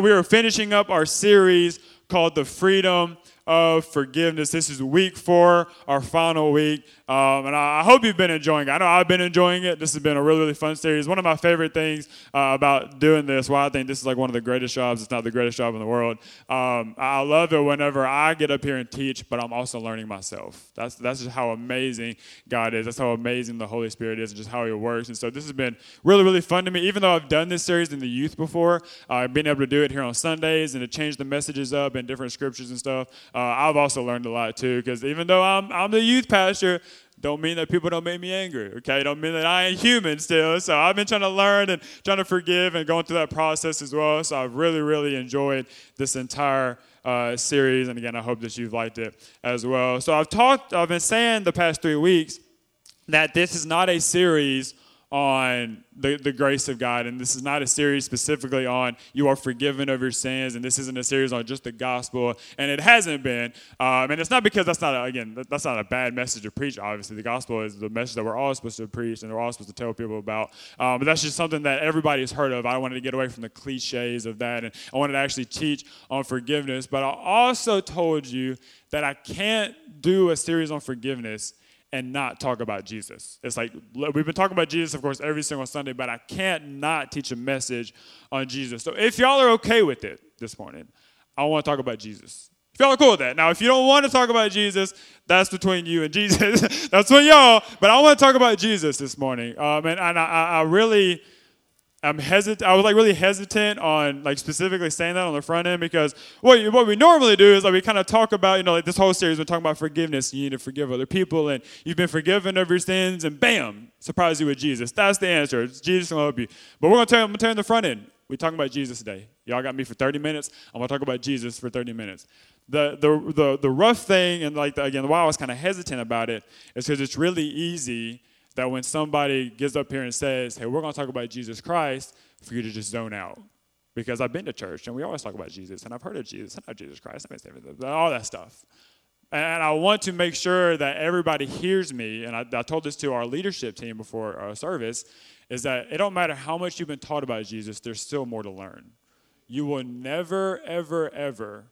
We are finishing up our series called The Freedom of Forgiveness. This is week four, our final week. Um, and I, hope you've been enjoying it. I know I've been enjoying it. This has been a really, really fun series. One of my favorite things uh, about doing this, why I think this is like one of the greatest jobs, it's not the greatest job in the world. Um, I love it whenever I get up here and teach, but I'm also learning myself. That's, that's just how amazing God is. That's how amazing the Holy Spirit is and just how He works. And so this has been really, really fun to me. Even though I've done this series in the youth before, uh, been able to do it here on Sundays and to change the messages up in different scriptures and stuff. Uh, I've also learned a lot too, because even though I'm, I'm the youth pastor, don't mean that people don't make me angry, okay? Don't mean that I ain't human still. So I've been trying to learn and trying to forgive and going through that process as well. So I've really, really enjoyed this entire uh, series. And again, I hope that you've liked it as well. So I've talked, I've been saying the past three weeks that this is not a series on the, the grace of God. And this is not a series specifically on you are forgiven of your sins. And this isn't a series on just the gospel. And it hasn't been. Um, and it's not because that's not, a, again, that's not a bad message to preach, obviously. The gospel is the message that we're all supposed to preach and we're all supposed to tell people about. Um, but that's just something that everybody's heard of. I wanted to get away from the cliches of that. And I wanted to actually teach on forgiveness. But I also told you that I can't do a series on forgiveness and not talk about Jesus. It's like we've been talking about Jesus, of course, every single Sunday, but I can't not teach a message on Jesus. So if y'all are okay with it this morning, I want to talk about Jesus. If y'all are cool with that. Now, if you don't want to talk about Jesus, that's between you and Jesus. that's between y'all. But I want to talk about Jesus this morning. Um, and, and I, I really I'm hesitant. I was like really hesitant on like specifically saying that on the front end because what what we normally do is like we kind of talk about you know like this whole series we're talking about forgiveness. You need to forgive other people and you've been forgiven of your sins and bam, surprise you with Jesus. That's the answer. It's Jesus will help you. But we're gonna turn. I'm gonna turn the front end. We're talking about Jesus today. Y'all got me for 30 minutes. I'm gonna talk about Jesus for 30 minutes. The the the, the rough thing and like the, again why I was kind of hesitant about it is because it's really easy that when somebody gets up here and says, hey, we're going to talk about Jesus Christ, for you to just zone out. Because I've been to church and we always talk about Jesus and I've heard of Jesus and I know Jesus Christ, all that stuff. And I want to make sure that everybody hears me, and I, I told this to our leadership team before our service, is that it don't matter how much you've been taught about Jesus, there's still more to learn. You will never, ever, ever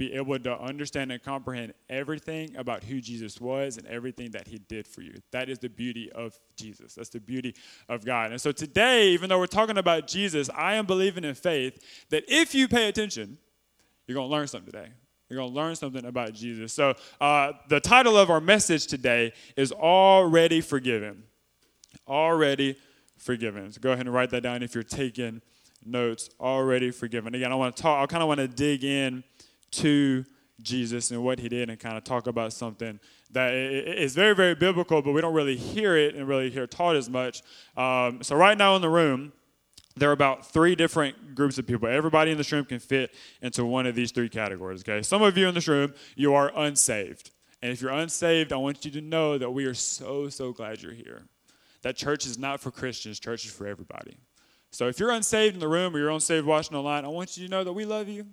be able to understand and comprehend everything about who Jesus was and everything that he did for you. That is the beauty of Jesus. That's the beauty of God. And so today, even though we're talking about Jesus, I am believing in faith that if you pay attention, you're going to learn something today. You're going to learn something about Jesus. So, uh, the title of our message today is Already Forgiven. Already Forgiven. So, go ahead and write that down if you're taking notes. Already Forgiven. Again, I want to talk, I kind of want to dig in to Jesus and what he did and kind of talk about something that is very, very biblical, but we don't really hear it and really hear taught as much. Um, so, right now in the room, there are about three different groups of people. Everybody in this room can fit into one of these three categories, okay? Some of you in this room, you are unsaved. And if you're unsaved, I want you to know that we are so, so glad you're here. That church is not for Christians, church is for everybody. So if you're unsaved in the room or you're unsaved watching online, I want you to know that we love you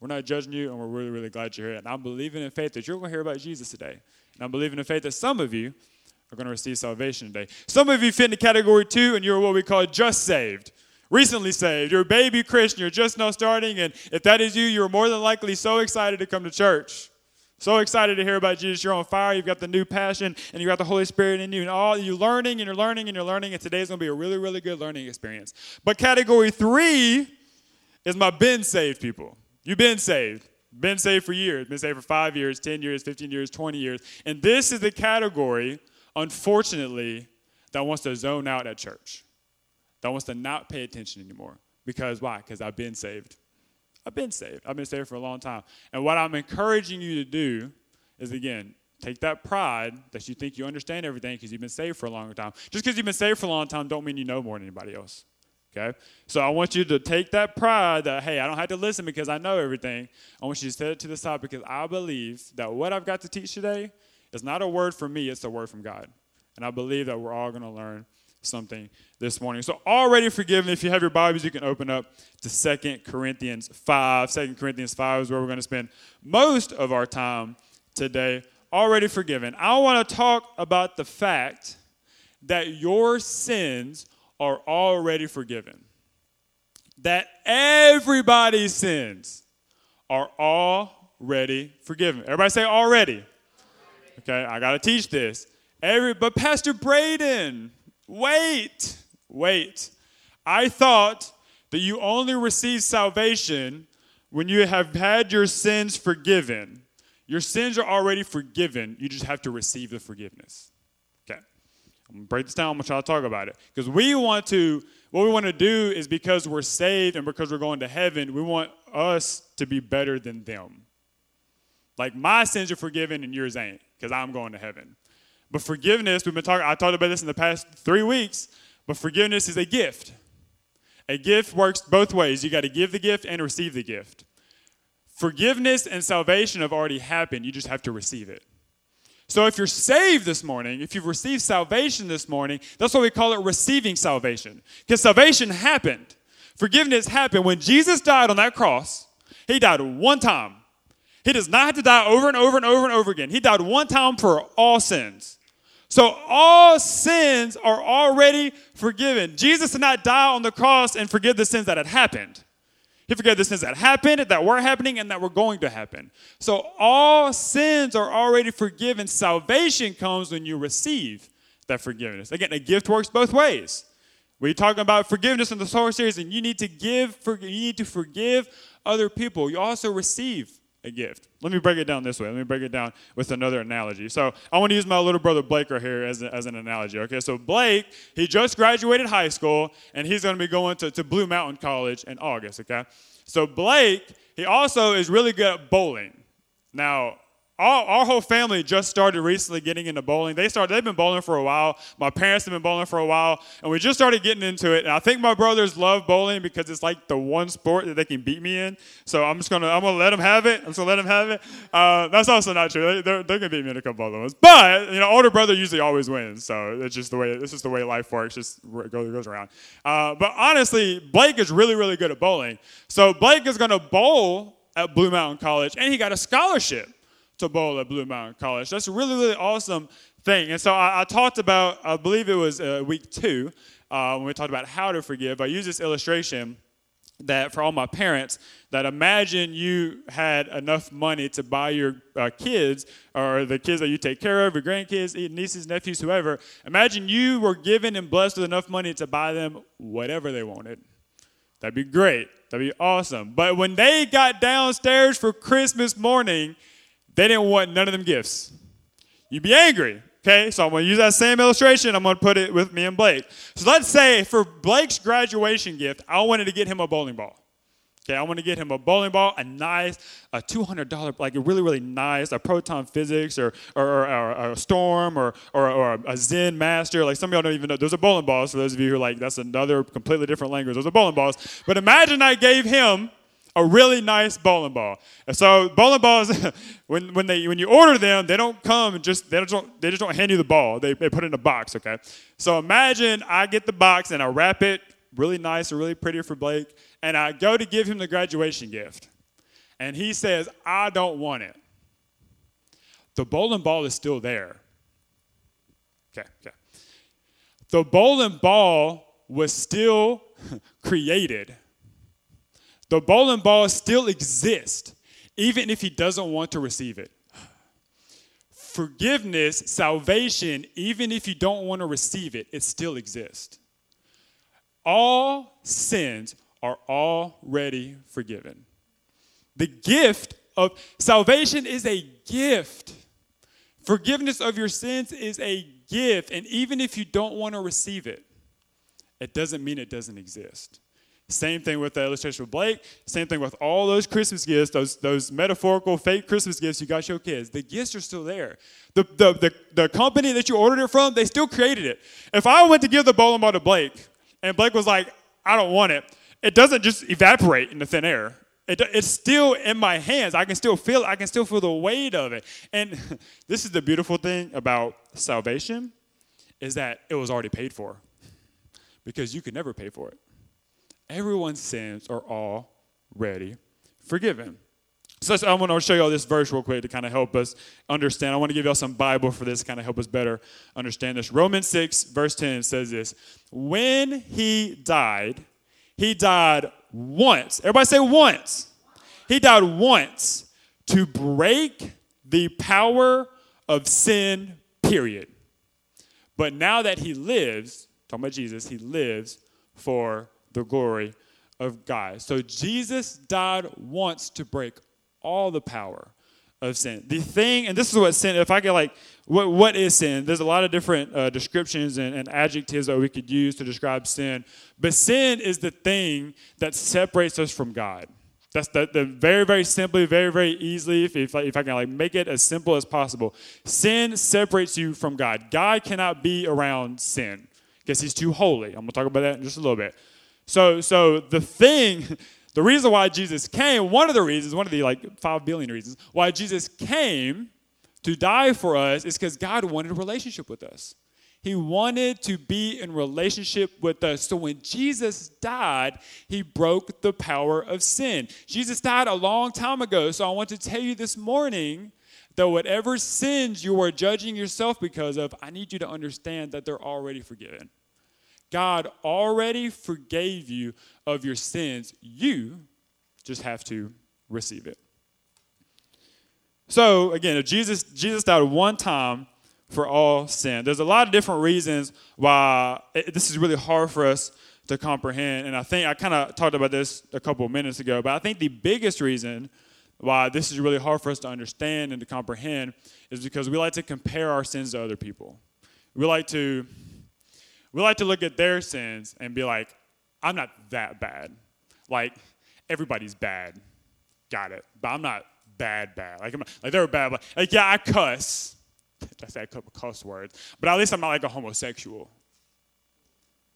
we're not judging you, and we're really, really glad you're here. And I'm believing in faith that you're going to hear about Jesus today. And I'm believing in faith that some of you are going to receive salvation today. Some of you fit into category two, and you're what we call just saved. Recently saved. You're a baby Christian. You're just now starting. And if that is you, you're more than likely so excited to come to church. So excited to hear about Jesus. You're on fire. You've got the new passion, and you've got the Holy Spirit in you. And all you're learning and you're learning and you're learning. And today's going to be a really, really good learning experience. But category three is my been saved people. You've been saved. Been saved for years. Been saved for five years, 10 years, 15 years, 20 years. And this is the category, unfortunately, that wants to zone out at church. That wants to not pay attention anymore. Because why? Because I've been saved. I've been saved. I've been saved for a long time. And what I'm encouraging you to do is, again, take that pride that you think you understand everything because you've been saved for a long time. Just because you've been saved for a long time don't mean you know more than anybody else. Okay? So I want you to take that pride that, hey, I don't have to listen because I know everything. I want you to set it to the side because I believe that what I've got to teach today is not a word from me, it's a word from God. And I believe that we're all going to learn something this morning. So already forgiven. If you have your Bibles, you can open up to Second Corinthians 5. 2 Corinthians 5 is where we're going to spend most of our time today. Already forgiven. I want to talk about the fact that your sins are already forgiven. that everybody's sins are already forgiven. Everybody say already. Okay, I got to teach this. Every, but Pastor Braden, wait, wait. I thought that you only receive salvation when you have had your sins forgiven. Your sins are already forgiven. You just have to receive the forgiveness. I'm going to break this down. I'm going to try to talk about it. Because we want to, what we want to do is because we're saved and because we're going to heaven, we want us to be better than them. Like my sins are forgiven and yours ain't because I'm going to heaven. But forgiveness, we've been talking, I talked about this in the past three weeks, but forgiveness is a gift. A gift works both ways. You got to give the gift and receive the gift. Forgiveness and salvation have already happened. You just have to receive it. So if you're saved this morning, if you've received salvation this morning, that's why we call it receiving salvation. Because salvation happened. Forgiveness happened. When Jesus died on that cross, he died one time. He does not have to die over and over and over and over again. He died one time for all sins. So all sins are already forgiven. Jesus did not die on the cross and forgive the sins that had happened. He forgave the sins that happened, that were happening, and that were going to happen. So all sins are already forgiven. Salvation comes when you receive that forgiveness. Again, a gift works both ways. We're talking about forgiveness in the solar series, and you need to give, you need to forgive other people. You also receive a gift. Let me break it down this way. Let me break it down with another analogy. So I want to use my little brother Blake right here as, a, as an analogy. Okay, so Blake, he just graduated high school and he's going to be going to, to Blue Mountain College in August. Okay, so Blake, he also is really good at bowling. Now, our, our whole family just started recently getting into bowling. They started, they've been bowling for a while. My parents have been bowling for a while, and we just started getting into it. And I think my brothers love bowling because it's like the one sport that they can beat me in. So I'm just gonna, I'm gonna let them have it. I'm just gonna let them have it. Uh, that's also not true. They, they can beat me in a couple other ones, but you know, older brother usually always wins. So it's just the way, this is the way life works. Just goes, goes around. Uh, but honestly, Blake is really, really good at bowling. So Blake is gonna bowl at Blue Mountain College, and he got a scholarship to bowl at Blue Mountain College. That's a really, really awesome thing. And so I, I talked about, I believe it was uh, week two, uh, when we talked about how to forgive. I used this illustration that for all my parents, that imagine you had enough money to buy your uh, kids or the kids that you take care of, your grandkids, nieces, nephews, whoever. Imagine you were given and blessed with enough money to buy them whatever they wanted. That'd be great. That'd be awesome. But when they got downstairs for Christmas morning, they didn't want none of them gifts. You'd be angry. Okay, so I'm to use that same illustration. I'm to put it with me and Blake. So let's say for Blake's graduation gift, I wanted to get him a bowling ball. Okay, I want to get him a bowling ball, a nice, a $200, like a really, really nice, a Proton Physics or, or, or, or a Storm or, or, or a Zen Master. Like some of y'all don't even know. There's a bowling ball. For those of you who are like, that's another completely different language. Those are bowling balls. But imagine I gave him a really nice bowling ball. And so bowling balls, when, when, they, when you order them, they don't come and just, they, don't, they just don't hand you the ball. They, they put it in a box, okay? So imagine I get the box and I wrap it really nice or really pretty for Blake, and I go to give him the graduation gift. And he says, I don't want it. The bowling ball is still there. Okay, okay. The bowling ball was still created the bowling ball still exists, even if he doesn't want to receive it. Forgiveness, salvation, even if you don't want to receive it, it still exists. All sins are already forgiven. The gift of salvation is a gift. Forgiveness of your sins is a gift. And even if you don't want to receive it, it doesn't mean it doesn't exist. Same thing with the illustration with Blake. Same thing with all those Christmas gifts, those, those metaphorical fake Christmas gifts you got your kids. The gifts are still there. The, the, the, the company that you ordered it from, they still created it. If I went to give the bowling ball to Blake and Blake was like, I don't want it, it doesn't just evaporate into thin air. It, it's still in my hands. I can still feel. I can still feel the weight of it. And this is the beautiful thing about salvation is that it was already paid for because you could never pay for it everyone's sins are already forgiven. So I want to show you all this verse real quick to kind of help us understand. I want to give y'all some Bible for this, kind of help us better understand this. Romans 6, verse 10 says this When he died, He died once. Everybody say once. He died once to break the power of sin, period. But now that he lives, talking about Jesus, he lives for the glory of God. So Jesus died once to break all the power of sin. The thing, and this is what sin, if I could like, what, what is sin? There's a lot of different uh, descriptions and, and adjectives that we could use to describe sin. But sin is the thing that separates us from God. That's the, the very, very simply, very, very easily, if, if, if I can like make it as simple as possible. Sin separates you from God. God cannot be around sin because he's too holy. I'm going to talk about that in just a little bit. So, so the thing, the reason why Jesus came, one of the reasons, one of the like five billion reasons why Jesus came to die for us is because God wanted a relationship with us. He wanted to be in relationship with us. So when Jesus died, he broke the power of sin. Jesus died a long time ago. So I want to tell you this morning that whatever sins you are judging yourself because of, I need you to understand that they're already forgiven. God already forgave you of your sins. You just have to receive it. So again, if Jesus Jesus died one time for all sin, there's a lot of different reasons why it, this is really hard for us to comprehend. And I think I kind of talked about this a couple of minutes ago, but I think the biggest reason why this is really hard for us to understand and to comprehend is because we like to compare our sins to other people. We like to we like to look at their sins and be like, I'm not that bad. Like everybody's bad. Got it. But I'm not bad, bad. Like, I'm, like they're bad. Like, like, yeah, I cuss. I say a couple cuss words, but at least I'm not like a homosexual.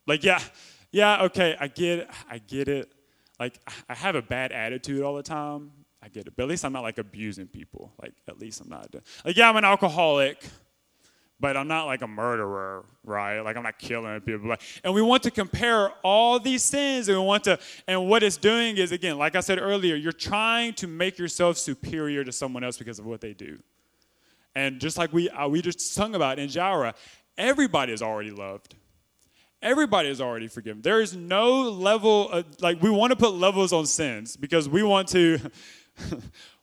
Like, yeah, yeah, okay, I get it. I get it. Like, I have a bad attitude all the time. I get it. But at least I'm not like abusing people. Like, at least I'm not. Like, yeah, I'm an alcoholic but I'm not like a murderer, right? Like I'm not killing people. And we want to compare all these sins, and we want to, and what it's doing is again, like I said earlier, you're trying to make yourself superior to someone else because of what they do. And just like we uh, we just sung about in Jara, everybody is already loved. Everybody is already forgiven. There is no level of, like we want to put levels on sins because we want to.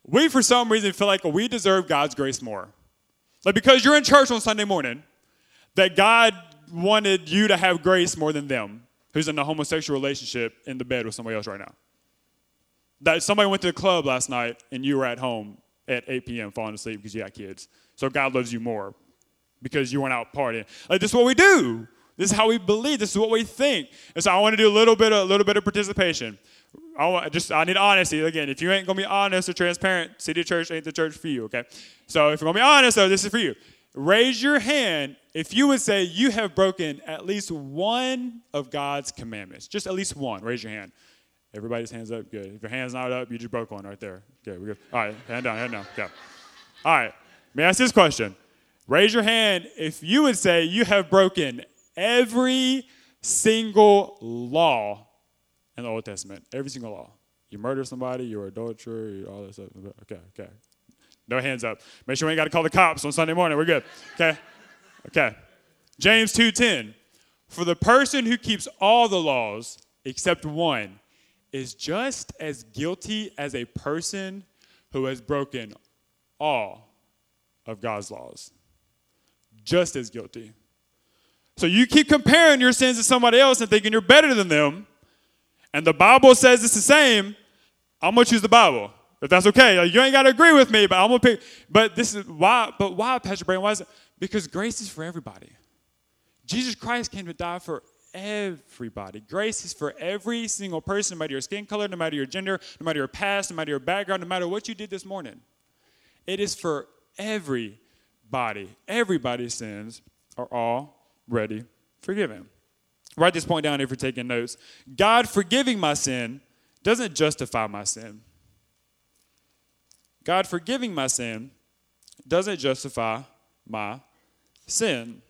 we for some reason feel like we deserve God's grace more. Like because you're in church on Sunday morning, that God wanted you to have grace more than them who's in a homosexual relationship in the bed with somebody else right now. That somebody went to the club last night and you were at home at 8 p.m. falling asleep because you got kids. So God loves you more because you weren't out partying. Like this is what we do. This is how we believe. This is what we think. And so I want to do a little bit, of, a little bit of participation. I just I need honesty. Again, if you ain't gonna be honest or transparent, City Church ain't the church for you. Okay. So if you're gonna be honest, though, this is for you. Raise your hand if you would say you have broken at least one of God's commandments. Just at least one. Raise your hand. Everybody's hands up. Good. If your hand's not up, you just broke one right there. Good. We're good. All right. Hand down. Hand down. Go. All right. May I ask this question? Raise your hand if you would say you have broken every single law in the Old Testament. Every single law. You murder somebody, you're adulterer, you all that stuff. Okay, okay. No hands up. Make sure we ain't got to call the cops on Sunday morning. We're good. Okay? Okay. James 2:10. For the person who keeps all the laws except one is just as guilty as a person who has broken all of God's laws. Just as guilty. So you keep comparing your sins to somebody else and thinking you're better than them and the Bible says it's the same, I'm gonna choose the Bible. If that's okay. Like, you ain't gotta agree with me, but I'm gonna pick. But this is why, but why, Pastor Brandon? Why is it? Because grace is for everybody. Jesus Christ came to die for everybody. Grace is for every single person, no matter your skin color, no matter your gender, no matter your past, no matter your background, no matter what you did this morning. It is for everybody. Everybody's sins are already forgiven. Write this point down if you're taking notes. God forgiving my sin doesn't justify my sin. God forgiving my sin doesn't justify my sin.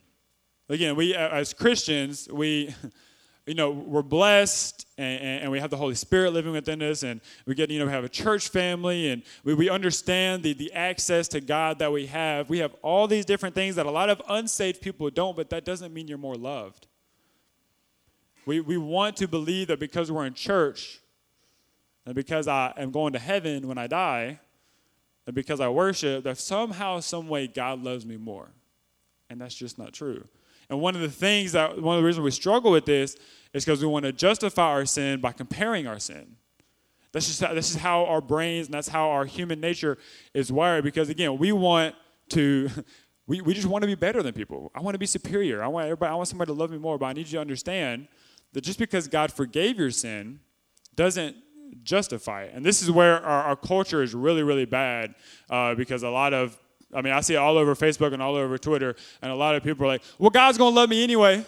Again, we as Christians, we you know, we're blessed and, and, we have the Holy Spirit living within us, and we get, you know, we have a church family, and we, we understand the, the access to God that we have. We have all these different things that a lot of unsaved people don't, but that doesn't mean you're more loved. We, we want to believe that because we're in church and because I am going to heaven when I die and because I worship, that somehow, some way, God loves me more. And that's just not true. And one of the things that, one of the reasons we struggle with this is because we want to justify our sin by comparing our sin. That's just, how, this is how our brains and that's how our human nature is wired. Because again, we want to, we, we just want to be better than people. I want to be superior. I want everybody, I want somebody to love me more. But I need you to understand that just because God forgave your sin doesn't justify it. And this is where our, our culture is really, really bad uh, because a lot of, I mean, I see it all over Facebook and all over Twitter, and a lot of people are like, well, God's going to love me anyway.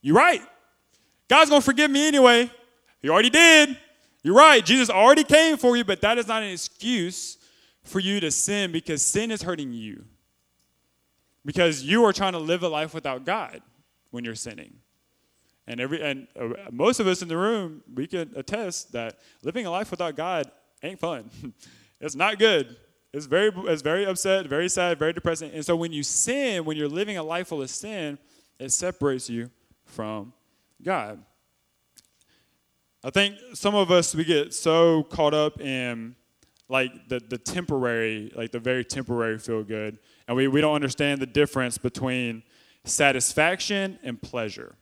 You're right. God's going to forgive me anyway. He already did. You're right. Jesus already came for you, but that is not an excuse for you to sin because sin is hurting you. Because you are trying to live a life without God when you're sinning. And every and uh, most of us in the room, we can attest that living a life without God ain't fun. it's not good. It's very it's very upset, very sad, very depressing. And so when you sin, when you're living a life full of sin, it separates you from God. I think some of us we get so caught up in like the, the temporary, like the very temporary feel good, and we, we don't understand the difference between satisfaction and pleasure.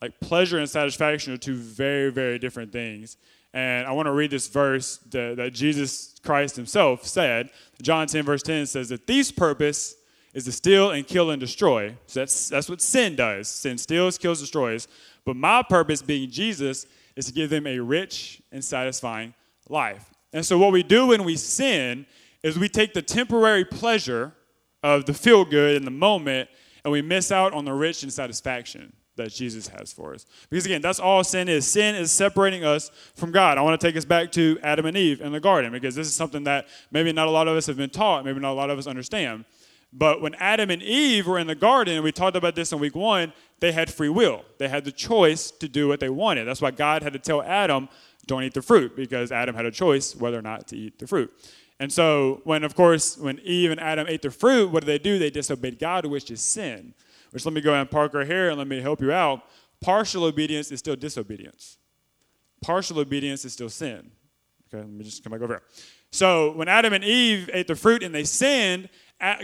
Like pleasure and satisfaction are two very, very different things. And I want to read this verse that, that Jesus Christ himself said. John 10, verse 10 says, that thief's purpose is to steal and kill and destroy. So that's, that's what sin does. Sin steals, kills, destroys. But my purpose, being Jesus, is to give them a rich and satisfying life. And so, what we do when we sin is we take the temporary pleasure of the feel good in the moment and we miss out on the rich and satisfaction that Jesus has for us. Because again, that's all sin is. Sin is separating us from God. I want to take us back to Adam and Eve in the garden because this is something that maybe not a lot of us have been taught, maybe not a lot of us understand. But when Adam and Eve were in the garden, we talked about this in week one, they had free will. They had the choice to do what they wanted. That's why God had to tell Adam, don't eat the fruit, because Adam had a choice whether or not to eat the fruit. And so, when, of course, when Eve and Adam ate the fruit, what did they do? They disobeyed God, which is sin. Which let me go and park right here and let me help you out. Partial obedience is still disobedience. Partial obedience is still sin. Okay, let me just come back over here. So, when Adam and Eve ate the fruit and they sinned,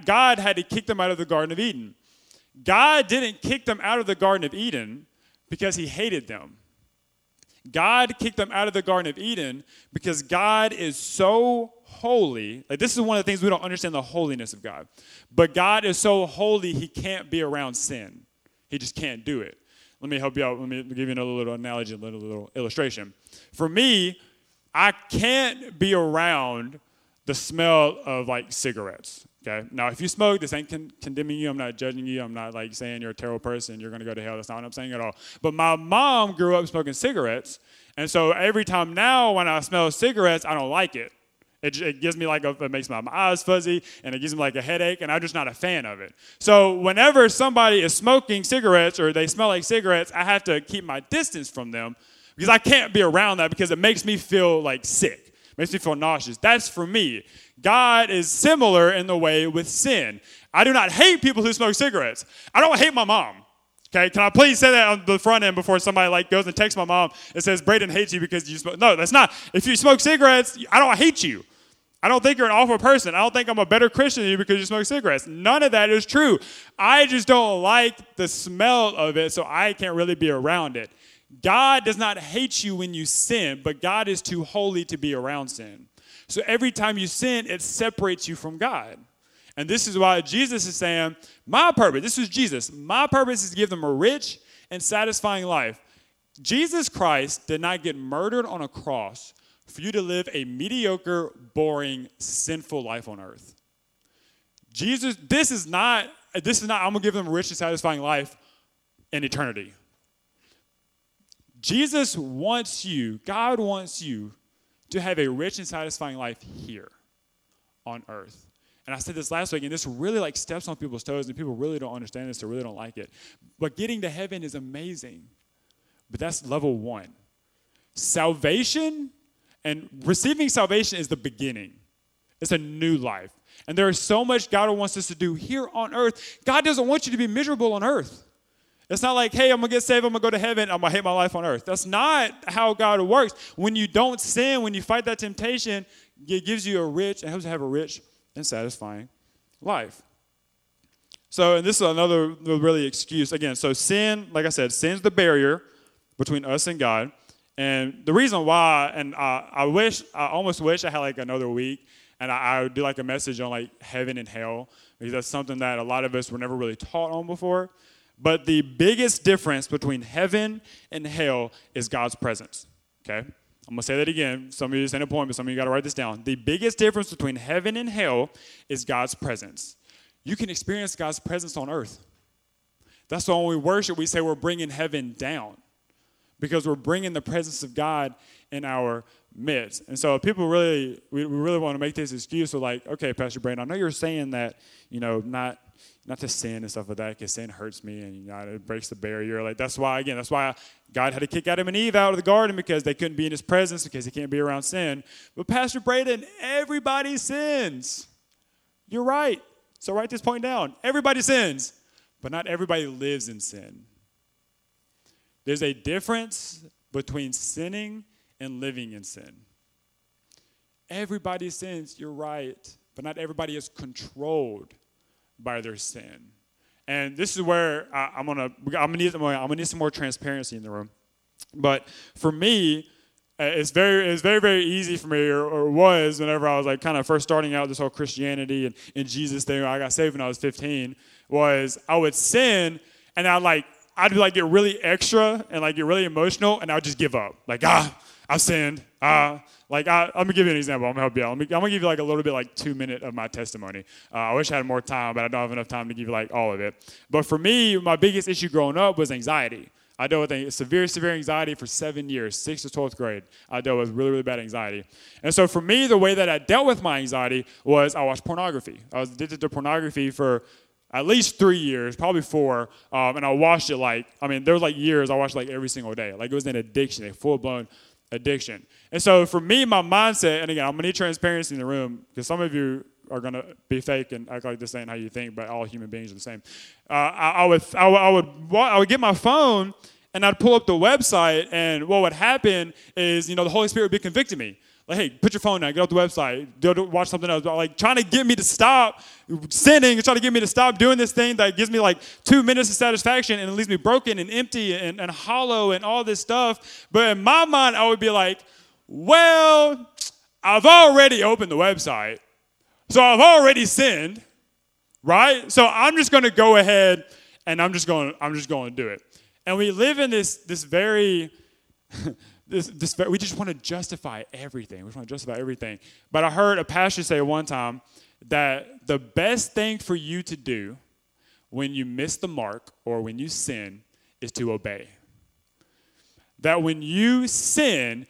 God had to kick them out of the Garden of Eden. God didn't kick them out of the Garden of Eden because he hated them. God kicked them out of the Garden of Eden because God is so holy. Like, this is one of the things we don't understand the holiness of God. But God is so holy, he can't be around sin. He just can't do it. Let me help you out. Let me give you another little analogy, a little, little illustration. For me, I can't be around the smell of like cigarettes. Okay. Now, if you smoke, this ain't con- condemning you. I'm not judging you. I'm not like saying you're a terrible person. You're to go to hell. That's not what I'm saying at all. But my mom grew up smoking cigarettes. And so every time now when I smell cigarettes, I don't like it. It, it gives me like a, it makes my eyes fuzzy and it gives me like a headache and I'm just not a fan of it. So whenever somebody is smoking cigarettes or they smell like cigarettes, I have to keep my distance from them because I can't be around that because it makes me feel like sick makes me feel nauseous. That's for me. God is similar in the way with sin. I do not hate people who smoke cigarettes. I don't hate my mom. Okay, can I please say that on the front end before somebody like goes and texts my mom and says Braden hates you because you smoke? No, that's not. If you smoke cigarettes, I don't hate you. I don't think you're an awful person. I don't think I'm a better Christian than you because you smoke cigarettes. None of that is true. I just don't like the smell of it, so I can't really be around it. God does not hate you when you sin, but God is too holy to be around sin. So every time you sin, it separates you from God. And this is why Jesus is saying, My purpose, this is Jesus, my purpose is to give them a rich and satisfying life. Jesus Christ did not get murdered on a cross for you to live a mediocre, boring, sinful life on earth. Jesus, this is not, this is not, I'm gonna give them a rich and satisfying life in eternity. Jesus wants you, God wants you to have a rich and satisfying life here on earth. And I said this last week, and this really like steps on people's toes, and people really don't understand this, they really don't like it. But getting to heaven is amazing. But that's level one. Salvation and receiving salvation is the beginning. It's a new life. And there is so much God wants us to do here on earth. God doesn't want you to be miserable on earth. It's not like, hey, I'm gonna get saved, I'm gonna go to heaven, I'm gonna hate my life on earth. That's not how God works. When you don't sin, when you fight that temptation, it gives you a rich, and helps you have a rich and satisfying life. So, and this is another really excuse. Again, so sin, like I said, sin's the barrier between us and God. And the reason why, and uh, I wish, I almost wish I had like another week and I, I, would do like a message on like heaven and hell because that's something that a lot of us were never really taught on before. But the biggest difference between heaven and hell is God's presence. Okay? I'm to say that again. Some of you just ain't a point, but some of you got to write this down. The biggest difference between heaven and hell is God's presence. You can experience God's presence on earth. That's why when we worship, we say we're bringing heaven down because we're bringing the presence of God in our midst. And so people really, we, really want to make this excuse of like, okay, Pastor Brandon, I know you're saying that, you know, not not to sin and stuff like that because sin hurts me and you know, it breaks the barrier. Like that's why again, that's why God had to kick Adam and Eve out of the garden because they couldn't be in His presence because He can't be around sin. But Pastor Braden, everybody sins. You're right. So write this point down. Everybody sins, but not everybody lives in sin. There's a difference between sinning and living in sin. Everybody sins, you're right, but not everybody is controlled by their sin. And this is where I, am gonna I'm gonna need I'm gonna need some more transparency in the room. But for me, uh, it's very it's very very easy for me, or, or was whenever I was like kind of first starting out this whole Christianity and, and Jesus thing. I got saved when I was 15. Was I would sin and I like I'd be like get really extra and like get really emotional and I would just give up. Like ah, I sinned. Ah, like I, am gonna give you an example. I'm gonna help you out. I'm gonna, give you like a little bit, like two minute of my testimony. Uh, I wish I had more time, but I don't have enough time to give you like all of it. But for me, my biggest issue growing up was anxiety. I dealt with severe, severe anxiety for seven years, sixth to 12th grade. I dealt with really, really bad anxiety. And so for me, the way that I dealt with my anxiety was I watched pornography. I was addicted to pornography for at least three years, probably four. Um, and I watched it like, I mean, there was like years I watched like every single day. Like it was an addiction, a full blown addiction. And so for me, my mindset, and again, I'm gonna need transparency in the room because some of you are gonna be fake and act like this ain't how you think, but all human beings are the same. Uh, I, I, would, I, would, I would, I would get my phone and I'd pull up the website, and what would happen is, you know, the Holy Spirit would be convicting me. Like, hey, put your phone down, get off the website, go watch something else. Like, trying to get me to stop sinning, trying to get me to stop doing this thing that gives me like two minutes of satisfaction and it leaves me broken and empty and, and hollow and all this stuff. But in my mind, I would be like, well, I've already opened the website, so I've already sinned, right? So I'm just to go ahead and I'm just gonna I'm just to do it. And we live in this, this very this, this, we just want to justify everything. We just want to justify everything. But I heard a pastor say one time that the best thing for you to do when you miss the mark or when you sin is to obey. That when you sin,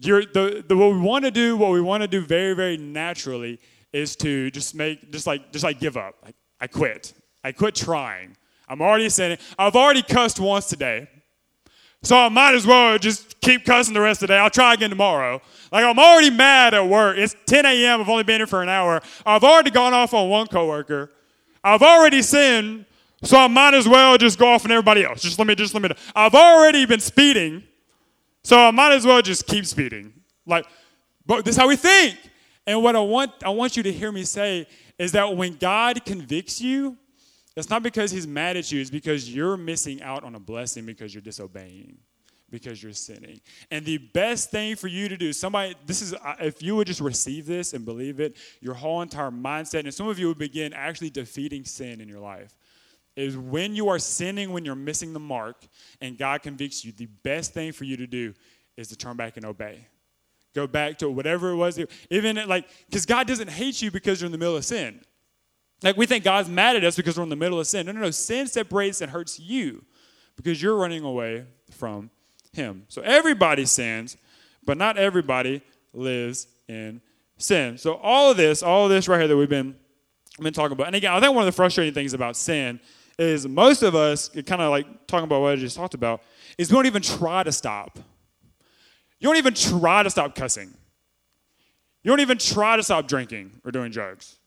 you're, the, the, what we want to do, what we want to do very, very naturally is to just make, just like, just like give up. Like, I quit. I quit trying. I'm already sinning. I've already cussed once today. So I might as well just keep cussing the rest of the day. I'll try again tomorrow. Like I'm already mad at work. It's 10 a.m. I've only been here for an hour. I've already gone off on one coworker. I've already sinned, so I might as well just go off on everybody else. Just let me, just let me. I've already been speeding, so I might as well just keep speeding. Like, but this is how we think. And what I want, I want you to hear me say is that when God convicts you, it's not because he's mad at you, it's because you're missing out on a blessing because you're disobeying, because you're sinning. And the best thing for you to do, somebody, this is, if you would just receive this and believe it, your whole entire mindset, and some of you would begin actually defeating sin in your life. Is when you are sinning, when you're missing the mark, and God convicts you, the best thing for you to do is to turn back and obey. Go back to whatever it was. Even like, because God doesn't hate you because you're in the middle of sin. Like we think God's mad at us because we're in the middle of sin. No, no, no. Sin separates and hurts you because you're running away from Him. So everybody sins, but not everybody lives in sin. So all of this, all of this right here that we've been, been talking about, and again, I think one of the frustrating things about sin is most of us, kind of like talking about what I just talked about, is we don't even try to stop. You don't even try to stop cussing. You don't even try to stop drinking or doing drugs.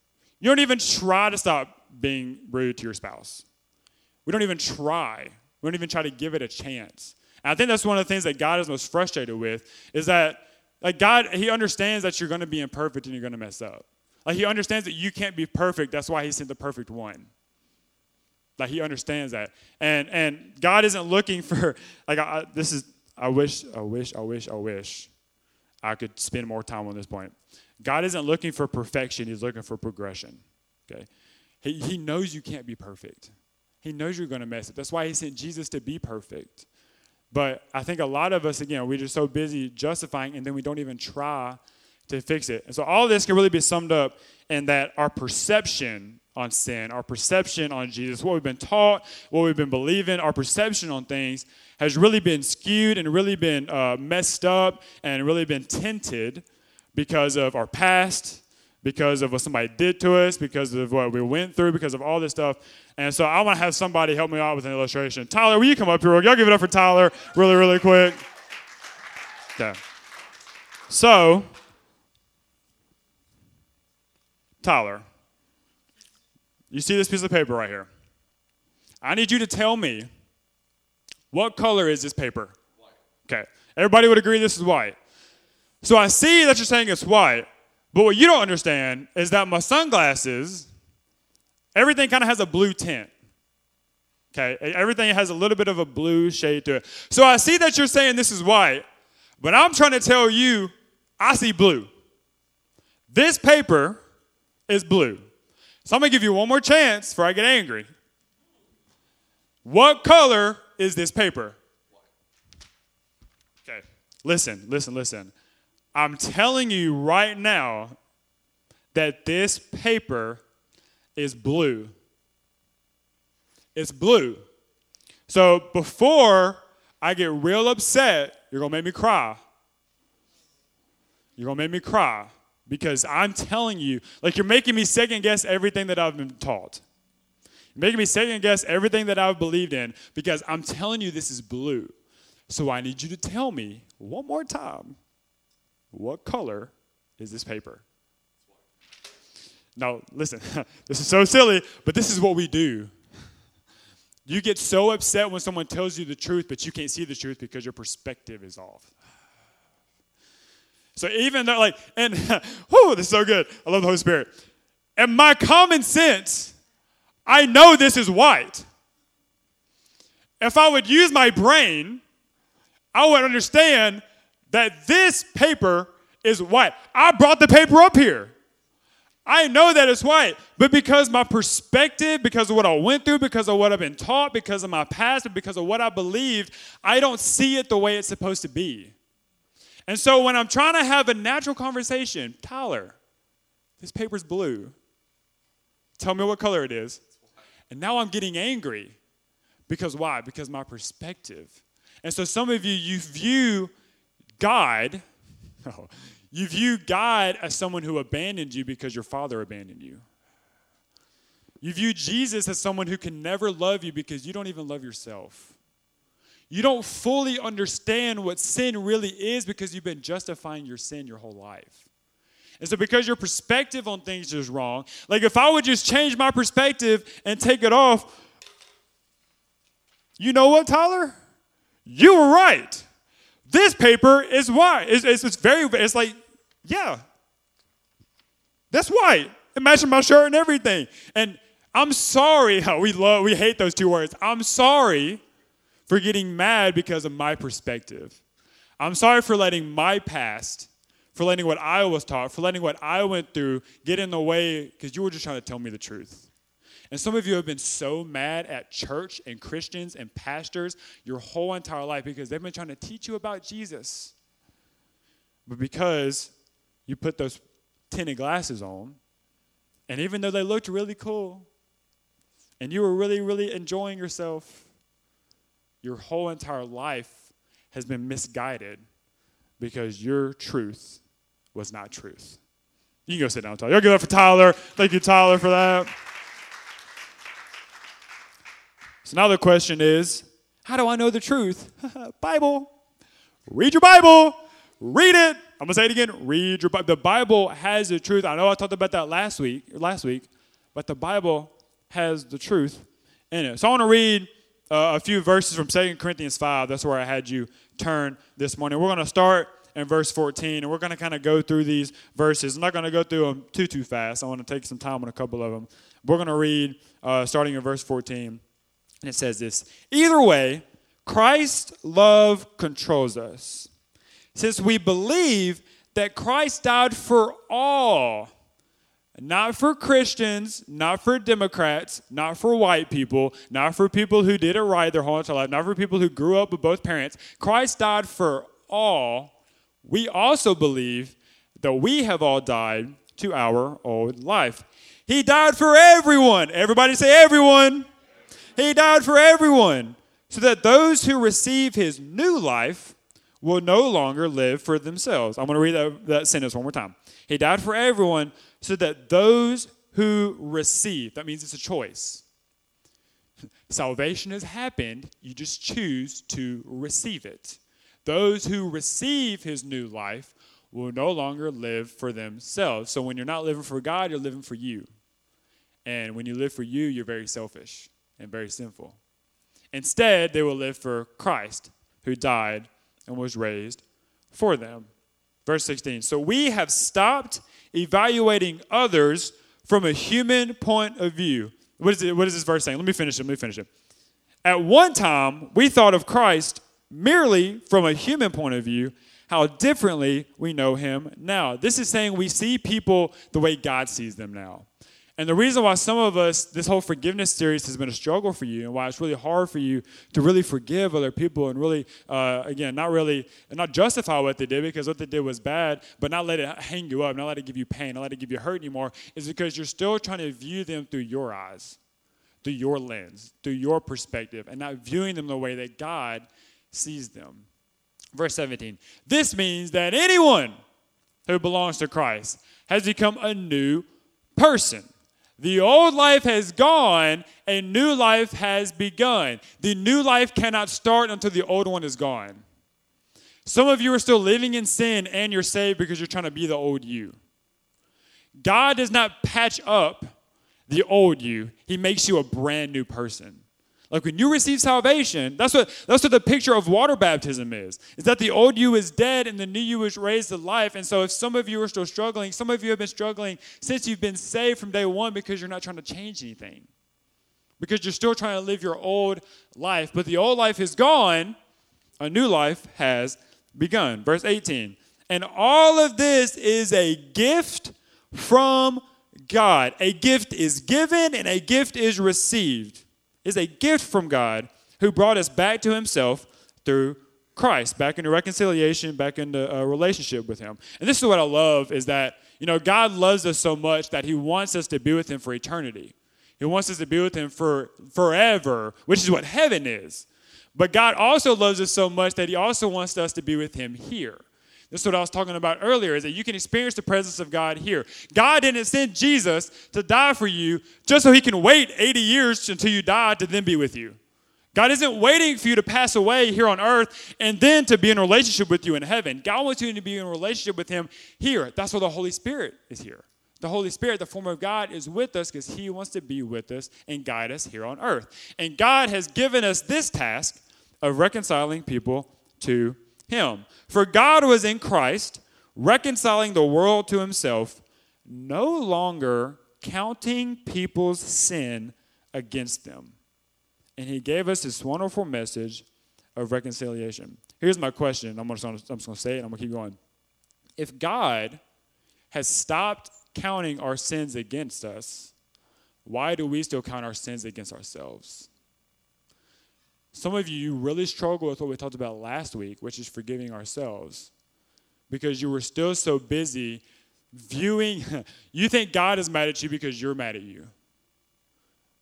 You don't even try to stop being rude to your spouse. We don't even try We don't even try to give it a chance. And I think that's one of the things that God is most frustrated with is that like God, He understands that you're going to be imperfect and you're going to mess up. Like He understands that you can't be perfect. That's why He sent the perfect one. Like He understands that, and and God isn't looking for like I, this is. I wish, I wish, I wish, I wish I could spend more time on this point. God isn't looking for perfection, He's looking for progression. Okay? He, he knows you can't be perfect. He knows you're going to mess up. That's why He sent Jesus to be perfect. But I think a lot of us, again, we're just so busy justifying and then we don't even try to fix it. And so all this can really be summed up in that our perception on sin, our perception on Jesus, what we've been taught, what we've been believing, our perception on things has really been skewed and really been uh, messed up and really been tinted because of our past, because of what somebody did to us, because of what we went through, because of all this stuff. And so I want to have somebody help me out with an illustration. Tyler, will you come up here? Y'all give it up for Tyler really, really quick. Okay. So, Tyler, you see this piece of paper right here. I need you to tell me what color is this paper? White. Okay. Everybody would agree this is white. So I see that you're saying it's white, but what you don't understand is that my sunglasses, everything kind of has a blue tint. Okay, everything has a little bit of a blue shade to it. So I see that you're saying this is white, but I'm trying to tell you I see blue. This paper is blue. So I'm gonna give you one more chance before I get angry. What color is this paper? Okay, listen, listen, listen. I'm telling you right now that this paper is blue. It's blue. So before I get real upset, you're going to make me cry. You're going to make me cry because I'm telling you, like you're making me second guess everything that I've been taught. You're making me second guess everything that I've believed in because I'm telling you this is blue. So I need you to tell me one more time what color is this paper? Now, listen, this is so silly, but this is what we do. You get so upset when someone tells you the truth, but you can't see the truth because your perspective is off. So even though, like, and whoo, this is so good. I love the Holy Spirit. And my common sense, I know this is white. If I would use my brain, I would understand that this paper is white. I brought the paper up here. I know that it's white, but because my perspective, because of what I went through, because of what I've been taught, because of my past, and because of what I believed, I don't see it the way it's supposed to be. And so when I'm trying to have a natural conversation, Tyler, this paper's blue. Tell me what color it is. And now I'm getting angry. Because why? Because my perspective. And so some of you, you view God, oh, you view God as someone who abandoned you because your father abandoned you. You view Jesus as someone who can never love you because you don't even love yourself. You don't fully understand what sin really is because you've been justifying your sin your whole life. And so, because your perspective on things is wrong, like if I would just change my perspective and take it off, you know what, Tyler? You were right. This paper is white. It's, it's, it's very, it's like, yeah, that's white. Imagine my shirt and everything. And I'm sorry. We love, we hate those two words. I'm sorry for getting mad because of my perspective. I'm sorry for letting my past, for letting what I was taught, for letting what I went through get in the way because you were just trying to tell me the truth. And some of you have been so mad at church and Christians and pastors your whole entire life because they've been trying to teach you about Jesus. But because you put those tinted glasses on, and even though they looked really cool, and you were really, really enjoying yourself, your whole entire life has been misguided because your truth was not truth. You can go sit down, Tyler. Y'all give it up for Tyler. Thank you, Tyler, for that. So now the question is how do I know the truth? Bible. Read your Bible. Read it. I'm gonna say it again. Read your Bible. The Bible has the truth. I know I talked about that last week, last week, but the Bible has the truth in it. So I want to read uh, a few verses from 2 Corinthians 5. That's where I had you turn this morning. We're going to start in verse 14, and we're going to kind of go through these verses. I'm not going to go through them too, too fast. I want to take some time on a couple of them. We're going to read uh, starting in verse 14, and it says this Either way, Christ's love controls us. Since we believe that Christ died for all, not for Christians, not for Democrats, not for white people, not for people who did it right their whole entire life, not for people who grew up with both parents. Christ died for all. We also believe that we have all died to our old life. He died for everyone. Everybody say, everyone. He died for everyone, so that those who receive his new life will no longer live for themselves. I'm going to read that, that sentence one more time. He died for everyone, so that those who receive, that means it's a choice. Salvation has happened, you just choose to receive it. Those who receive his new life will no longer live for themselves. So when you're not living for God, you're living for you. And when you live for you, you're very selfish and very sinful. Instead, they will live for Christ, who died and was raised for them. Verse 16. So we have stopped evaluating others from a human point of view. What is, it, what is this verse saying? Let me finish it. Let me finish it. At one time, we thought of Christ merely from a human point of view, how differently we know him now. This is saying we see people the way God sees them now. And the reason why some of us, this whole forgiveness series has been a struggle for you, and why it's really hard for you to really forgive other people and really, uh, again, not really, not justify what they did because what they did was bad, but not let it hang you up, not let it give you pain, not let it give you hurt anymore, is because you're still trying to view them through your eyes, through your lens, through your perspective, and not viewing them the way that God sees them. Verse 17 This means that anyone who belongs to Christ has become a new person. The old life has gone, a new life has begun. The new life cannot start until the old one is gone. Some of you are still living in sin and you're saved because you're trying to be the old you. God does not patch up the old you, He makes you a brand new person. Like when you receive salvation, that's what that's what the picture of water baptism is. Is that the old you is dead and the new you is raised to life. And so if some of you are still struggling, some of you have been struggling since you've been saved from day one because you're not trying to change anything. Because you're still trying to live your old life. But the old life is gone, a new life has begun. Verse 18. And all of this is a gift from God. A gift is given and a gift is received is a gift from God who brought us back to himself through Christ, back into reconciliation, back into a relationship with him. And this is what I love is that, you know, God loves us so much that he wants us to be with him for eternity. He wants us to be with him for forever, which is what heaven is. But God also loves us so much that he also wants us to be with him here. This is what I was talking about earlier, is that you can experience the presence of God here. God didn't send Jesus to die for you just so he can wait 80 years until you die to then be with you. God isn't waiting for you to pass away here on earth and then to be in relationship with you in heaven. God wants you to be in relationship with him here. That's why the Holy Spirit is here. The Holy Spirit, the form of God, is with us because he wants to be with us and guide us here on earth. And God has given us this task of reconciling people to him. For God was in Christ, reconciling the world to himself, no longer counting people's sin against them. And he gave us this wonderful message of reconciliation. Here's my question. I'm just, going to say it. I'm going to keep going. If God has stopped counting our sins against us, why do we still count our sins against ourselves? Some of you really struggle with what we talked about last week, which is forgiving ourselves. Because you were still so busy viewing, you think God is mad at you because you're mad at you.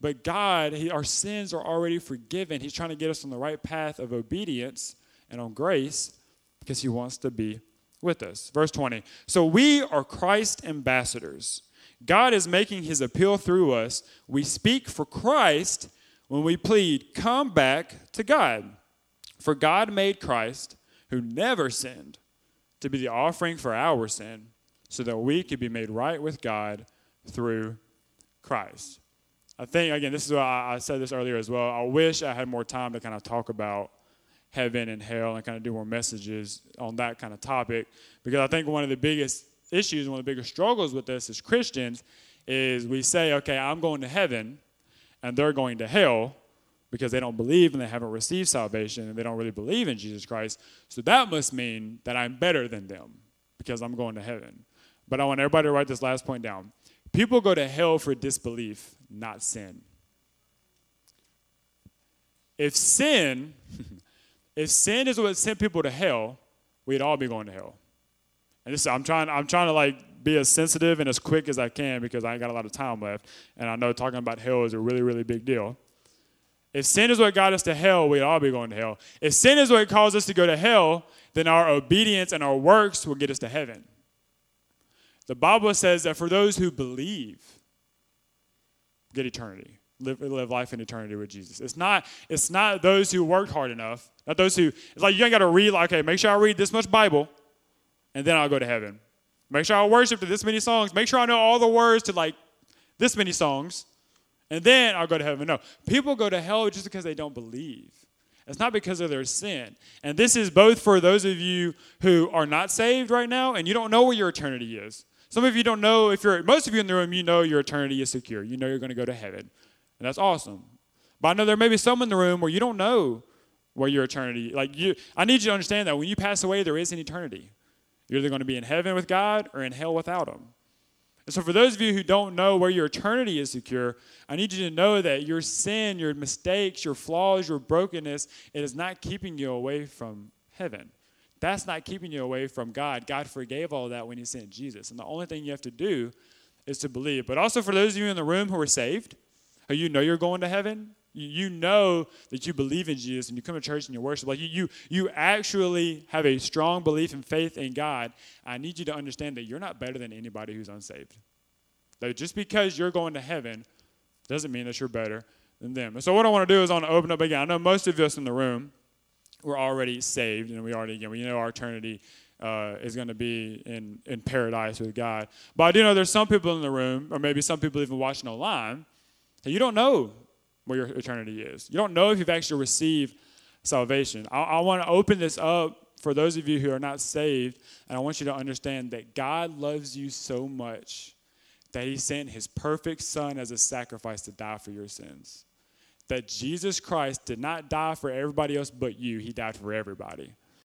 But God, he, our sins are already forgiven. He's trying to get us on the right path of obedience and on grace because he wants to be with us. Verse 20. So we are Christ ambassadors. God is making his appeal through us. We speak for Christ when we plead, Come back to God. For God made Christ, who never sinned, to be the offering for our sin, so that we could be made right with God through Christ. I think, again, this is why I, said this earlier as well. I wish I had more time to kind of talk about heaven and hell and kind of do more messages on that kind of topic because I think one of the biggest issues, one of the biggest struggles with this as Christians is we say, okay, I'm going to heaven and they're going to hell because they don't believe and they haven't received salvation and they don't really believe in Jesus Christ. So that must mean that I'm better than them because I'm going to heaven. But I want everybody to write this last point down. People go to hell for disbelief, not sin. If sin, if sin is what sent people to hell, we'd all be going to hell. And this, I'm trying, I'm trying to like be as sensitive and as quick as I can because I ain't got a lot of time left. And I know talking about hell is a really, really big deal. If sin is what got us to hell, we'd all be going to hell. If sin is what caused us to go to hell, then our obedience and our works will get us to heaven. The Bible says that for those who believe, get eternity, live, live life in eternity with Jesus. It's not, it's not those who worked hard enough, not those who, it's like you ain't got to read, like, okay, make sure I read this much Bible, and then I'll go to heaven. Make sure I worship to this many songs. Make sure I know all the words to like this many songs and then I'll go to heaven. No, people go to hell just because they don't believe. It's not because of their sin. And this is both for those of you who are not saved right now and you don't know where your eternity is. Some of you don't know if you're, most of you in the room, you know your eternity is secure. You know you're going to go to heaven. And that's awesome. But I know there may be some in the room where you don't know where your eternity, like you, I need you to understand that when you pass away, there is an eternity. You're either going to be in heaven with God or in hell without Him. And so, for those of you who don't know where your eternity is secure, I need you to know that your sin, your mistakes, your flaws, your brokenness, it is not keeping you away from heaven. That's not keeping you away from God. God forgave all that when He sent Jesus. And the only thing you have to do is to believe. But also, for those of you in the room who are saved, who you know you're going to heaven, you know that you believe in Jesus and you come to church and you worship. Like you, you, you actually have a strong belief and faith in God. I need you to understand that you're not better than anybody who's unsaved. That just because you're going to heaven doesn't mean that you're better than them. And so what I want to do is I want to open up again. I know most of us in the room we're already saved and we already again we know our eternity uh, is going to be in, in paradise with God. But I do know there's some people in the room, or maybe some people even watching online, that you don't know where your eternity is. You don't know if you've actually received salvation. I, I want to open this up for those of you who are not saved, and I want you to understand that God loves you so much that He sent His perfect Son as a sacrifice to die for your sins. That Jesus Christ did not die for everybody else but you, He died for everybody.